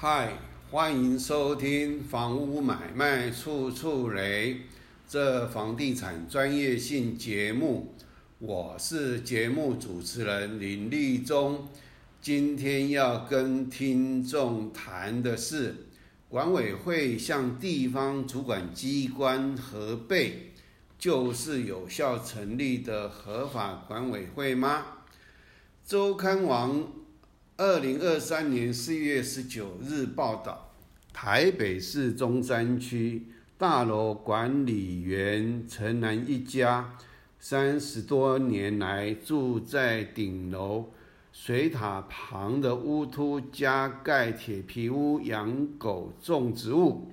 嗨，欢迎收听《房屋买卖处处雷》这房地产专业性节目。我是节目主持人林立忠。今天要跟听众谈的是，管委会向地方主管机关核备，就是有效成立的合法管委会吗？周刊网。二零二三年四月十九日报道，台北市中山区大楼管理员陈南一家，三十多年来住在顶楼水塔旁的屋突加盖铁皮屋，养狗种植物，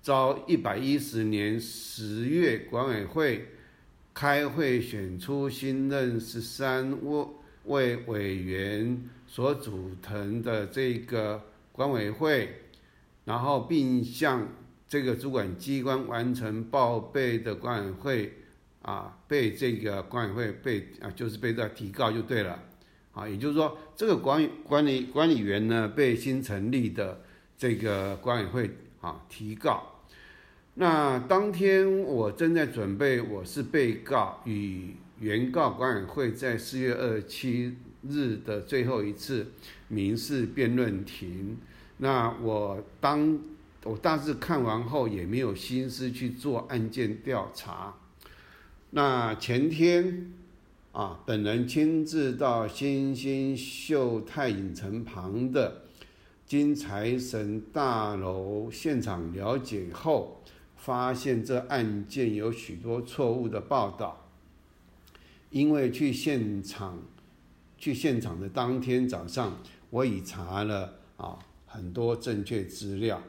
遭一百一十年十月管委会开会选出新任十三位委员。所组成的这个管委会，然后并向这个主管机关完成报备的管委会，啊，被这个管委会被啊，就是被这提告就对了，啊，也就是说，这个管管理管理员呢，被新成立的这个管委会啊提告。那当天我正在准备，我是被告与原告管委会在四月二七。日的最后一次民事辩论庭，那我当我大致看完后，也没有心思去做案件调查。那前天啊，本人亲自到新兴秀泰影城旁的金财神大楼现场了解后，发现这案件有许多错误的报道，因为去现场。去现场的当天早上，我已查了啊很多正确资料。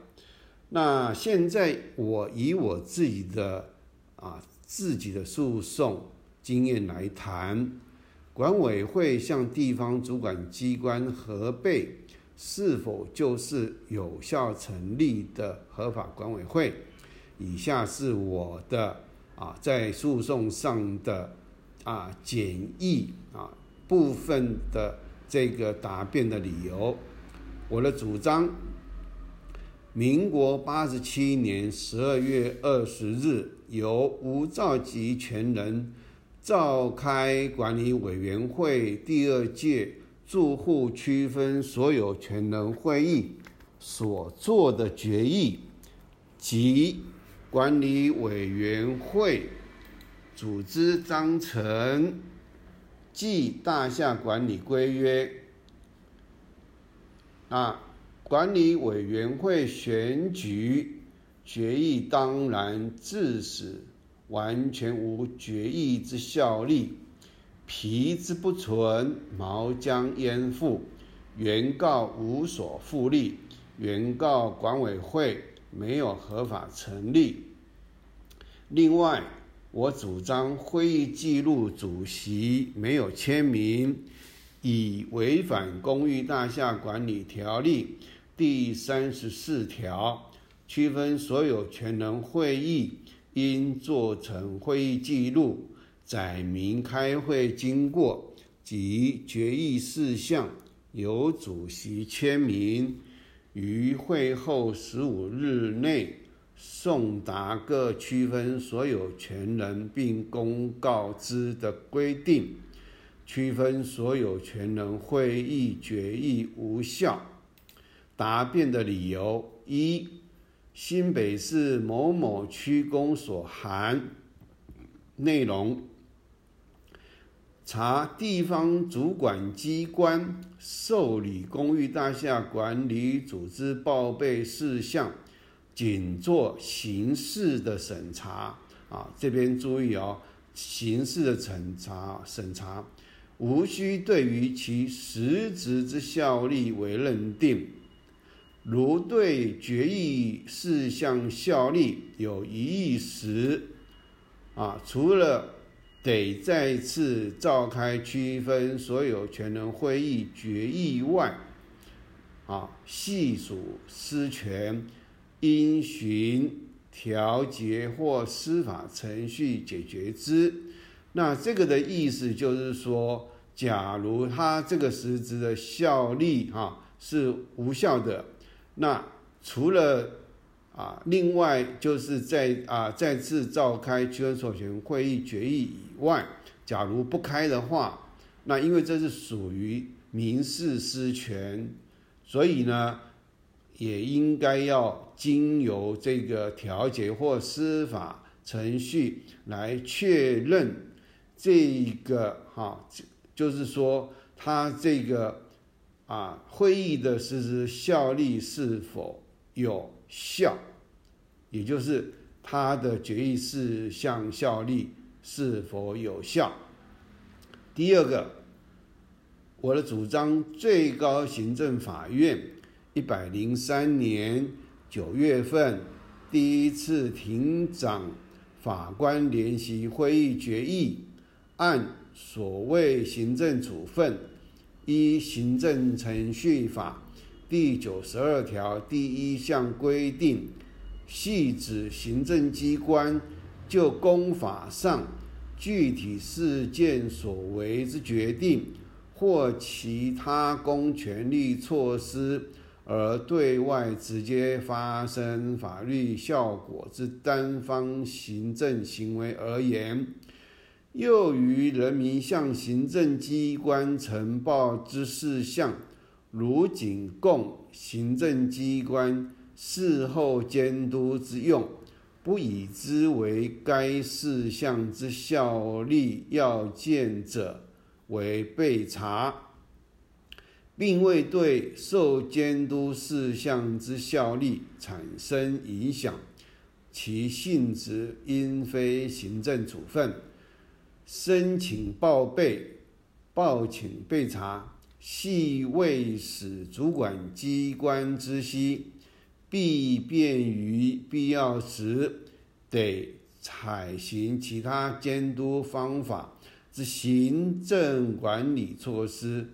那现在我以我自己的啊自己的诉讼经验来谈，管委会向地方主管机关核备是否就是有效成立的合法管委会？以下是我的啊在诉讼上的啊简易啊。部分的这个答辩的理由，我的主张：民国八十七年十二月二十日，由吴兆吉权人召开管理委员会第二届住户区分所有权人会议所做的决议及管理委员会组织章程。即大厦管理规约，啊，管理委员会选举决议当然致使完全无决议之效力，皮之不存，毛将焉附？原告无所复利，原告管委会没有合法成立。另外。我主张会议记录主席没有签名，已违反《公寓大厦管理条例》第三十四条，区分所有权人会议应做成会议记录，载明开会经过及决议事项，由主席签名，于会后十五日内。送达各区分所有权人并公告之的规定，区分所有权人会议决议无效。答辩的理由：一、新北市某某区公所函内容，查地方主管机关受理公寓大厦管理组织报备事项。仅做形式的审查啊，这边注意哦，形式的审查审查，无需对于其实质之效力为认定。如对决议事项效力有异议时，啊，除了得再次召开区分所有权人会议决议外，啊，系属私权。应循调节或司法程序解决之。那这个的意思就是说，假如他这个实质的效力哈是无效的，那除了啊，另外就是在啊再次召开区分所权会议决议以外，假如不开的话，那因为这是属于民事私权，所以呢，也应该要经由这个调解或司法程序来确认这个哈，就是说他这个啊会议的实施效力是否有效，也就是他的决议事项效力是否有效。第二个，我的主张，最高行政法院一百零三年九月份第一次庭长法官联席会议决议，按所谓行政处分依行政程序法第九十二条第一项规定，系指行政机关就公法上。具体事件所为之决定，或其他公权力措施，而对外直接发生法律效果之单方行政行为而言，又于人民向行政机关呈报之事项，如仅供行政机关事后监督之用。不以之为该事项之效力要件者，为被查，并未对受监督事项之效力产生影响，其性质应非行政处分。申请报备、报请备查，系未使主管机关知悉。必便于必要时，得采行其他监督方法之行政管理措施，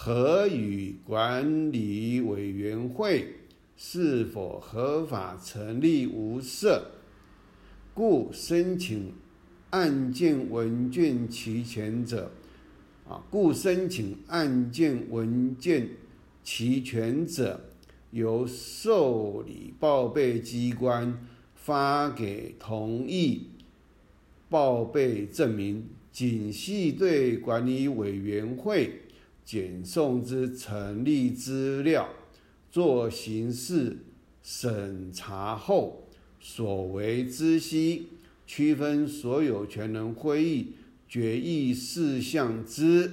和与管理委员会是否合法成立无涉。故申请案件文件齐全者，啊，故申请案件文件齐全者。由受理报备机关发给同意报备证明，仅系对管理委员会检送之成立资料做形式审查后所为知悉，区分所有权人会议决议事项之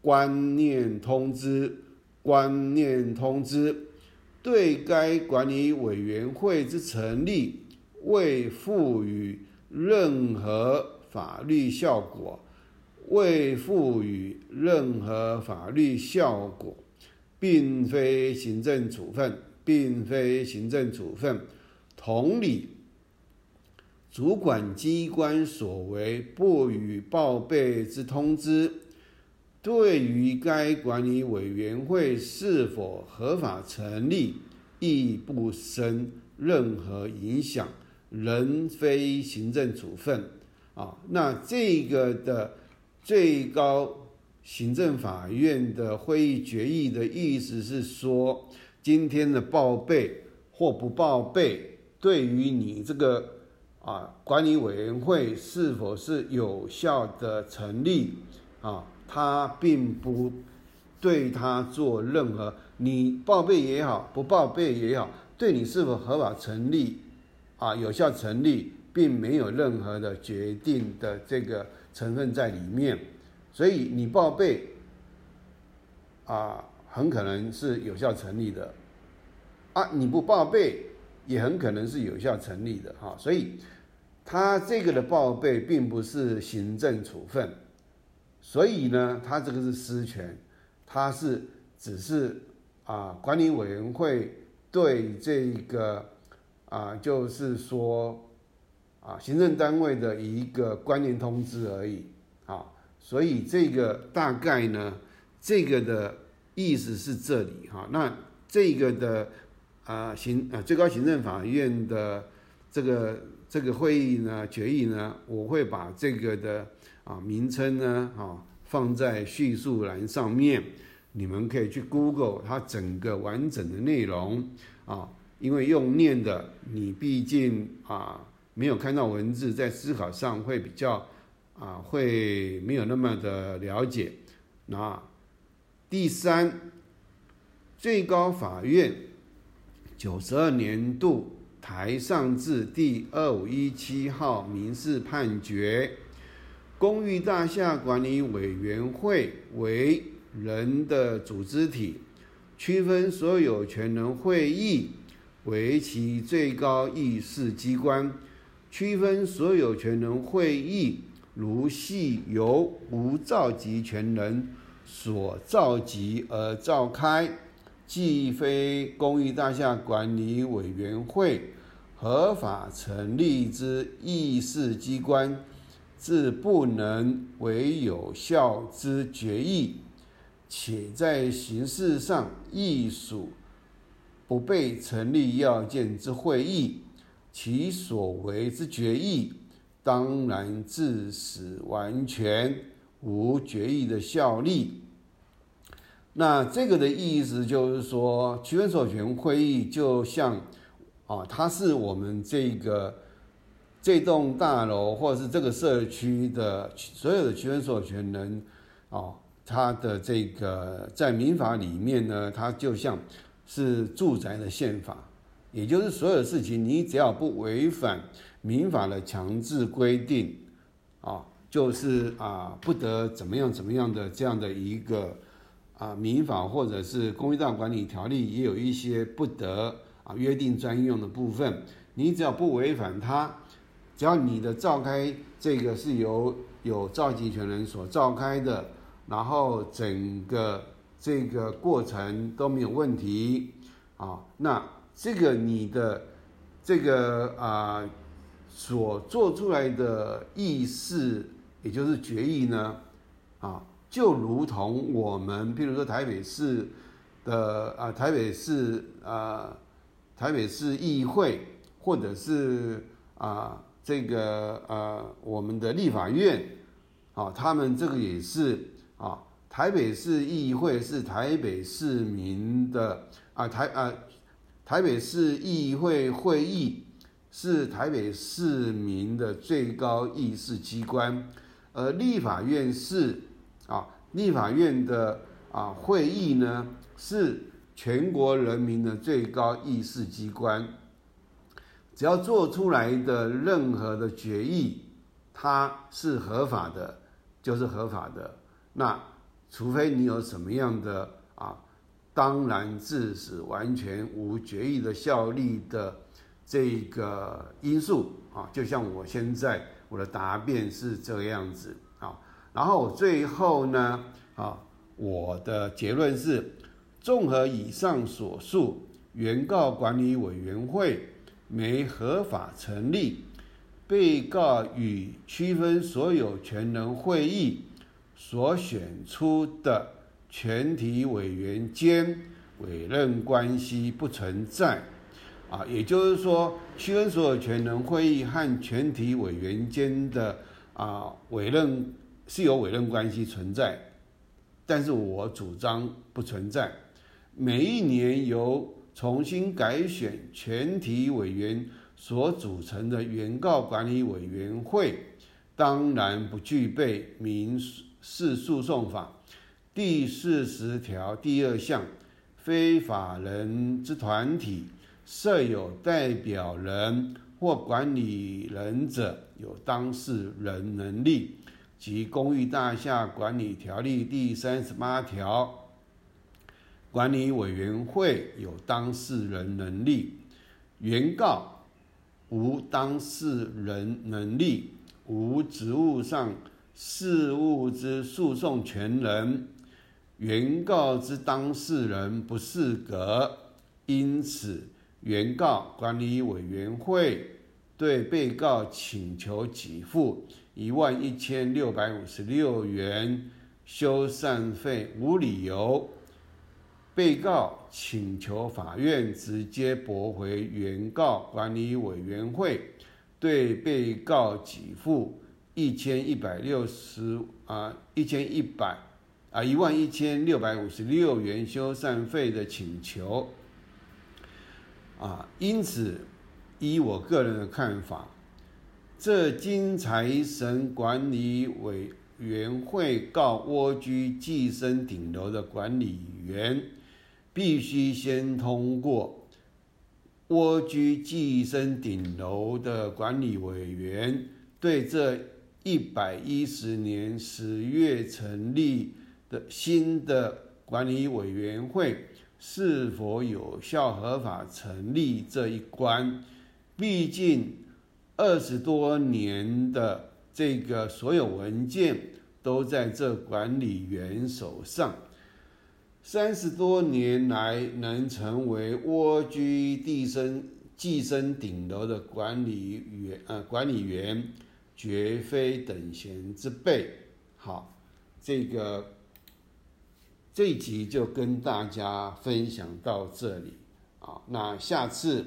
观念通知，观念通知。对该管理委员会之成立未赋予任何法律效果，未赋予任何法律效果，并非行政处分，并非行政处分。同理，主管机关所为不予报备之通知。对于该管理委员会是否合法成立，亦不生任何影响，仍非行政处分。啊，那这个的最高行政法院的会议决议的意思是说，今天的报备或不报备，对于你这个啊管理委员会是否是有效的成立啊？他并不对他做任何，你报备也好，不报备也好，对你是否合法成立，啊，有效成立，并没有任何的决定的这个成分在里面，所以你报备，啊，很可能是有效成立的，啊，你不报备，也很可能是有效成立的，哈，所以他这个的报备并不是行政处分。所以呢，他这个是私权，他是只是啊，管理委员会对这个啊，就是说啊，行政单位的一个观念通知而已啊。所以这个大概呢，这个的意思是这里哈。那这个的啊行啊最高行政法院的这个这个会议呢决议呢，我会把这个的。啊，名称呢？啊，放在叙述栏上面。你们可以去 Google 它整个完整的内容啊，因为用念的，你毕竟啊没有看到文字，在思考上会比较啊会没有那么的了解。那第三，最高法院九十二年度台上字第二五一七号民事判决，公寓大厦管理委员会为。人的组织体，区分所有权人会议为其最高议事机关，区分所有权人会议如系由无召集权人所召集而召开，既非公寓大厦管理委员会合法成立之议事机关，自不能为有效之决议。且在形式上亦属不被成立要件之会议，其所为之决议，当然致使完全无决议的效力。那这个的意思就是说，区分所有权会议就像啊，它是我们这个这栋大楼或者是这个社区的所有的区分所有权人啊。它的这个在民法里面呢，它就像是住宅的宪法，也就是所有事情你只要不违反民法的强制规定，啊，就是啊不得怎么样怎么样的这样的一个啊民法或者是公寓大管理条例也有一些不得啊约定专用的部分，你只要不违反它，只要你的召开这个是由有召集权人所召开的。然后整个这个过程都没有问题啊，那这个你的这个啊所做出来的议事，也就是决议呢，啊，就如同我们，譬如说台北市的啊台北市啊台北市议会，或者是啊这个呃我们的立法院，啊，他们这个也是。啊，台北市议会是台北市民的啊，台啊，台北市议会会议是台北市民的最高议事机关，而立法院是啊，立法院的啊会议呢是全国人民的最高议事机关，只要做出来的任何的决议，它是合法的，就是合法的。那除非你有什么样的，当然致使完全无决议的效力的这个因素啊，就像我现在我的答辩是这个样子啊，然后最后呢啊，我的结论是，综合以上所述，原告管理委员会没合法成立，被告与区分所有权人会议。所选出的全体委员间委任关系不存在，啊，也就是说，区分所有权人会议和全体委员间的啊委任是有委任关系存在，但是我主张不存在。每一年由重新改选全体委员所组成的原告管理委员会，当然不具备民事。诉讼法第四十条第二项，非法人之团体设有代表人或管理人者，有当事人能力，及公寓大厦管理条例第三十八条，管理委员会有当事人能力，原告无当事人能力，无职务上。事务之诉讼权人，原告之当事人不适格，因此原告管理委员会对被告请求给付一万一千六百五十六元修缮费无理由，被告请求法院直接驳回原告管理委员会对被告给付。一千一百六十啊，一千一百啊一万一千六百五十六元修缮费的请求。啊，因此，依我个人的看法，这金财神管理委员会告蜗居寄生顶楼的管理员，必须先通过蜗居寄生顶楼的管理委员对这一百一十年十月成立的新的管理委员会。是否有效合法成立这一关？毕竟二十多年的这个所有文件都在这管理员手上。三十多年来能成为蜗居地生寄生顶楼的管理员，呃，管理员绝非等闲之辈。好，这个。这一集就跟大家分享到这里啊，那下次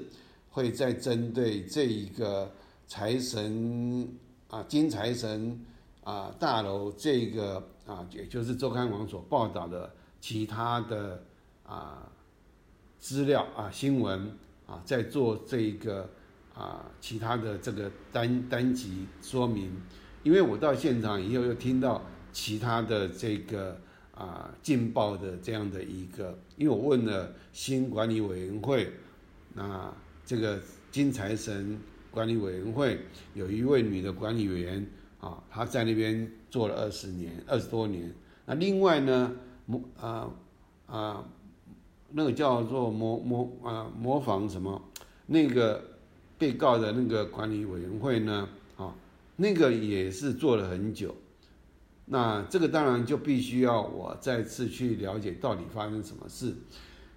会再针对这一个财神啊金财神啊大楼这个啊，也就是周刊网所报道的其他的啊资料啊新闻啊，在做这一个啊其他的这个单单集说明，因为我到现场以后又听到其他的这个。啊，劲爆的这样的一个，因为我问了新管理委员会，那这个金财神管理委员会有一位女的管理员啊，她在那边做了二十年，二十多年。那另外呢，模啊啊，那个叫做模模啊模仿什么？那个被告的那个管理委员会呢，啊，那个也是做了很久。那这个当然就必须要我再次去了解到底发生什么事，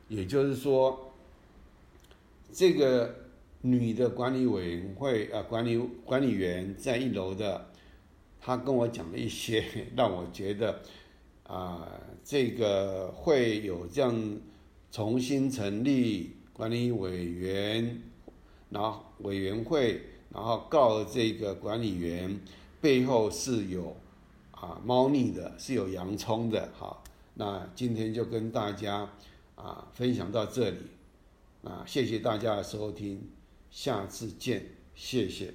也就是说，这个女的管理委员会啊，管理管理员在一楼的，她跟我讲了一些让我觉得啊，这个会有这样重新成立管理委员，然后委员会，然后告这个管理员背后是有。啊，猫腻的是有洋葱的，好，那今天就跟大家啊分享到这里，啊，谢谢大家的收听，下次见，谢谢。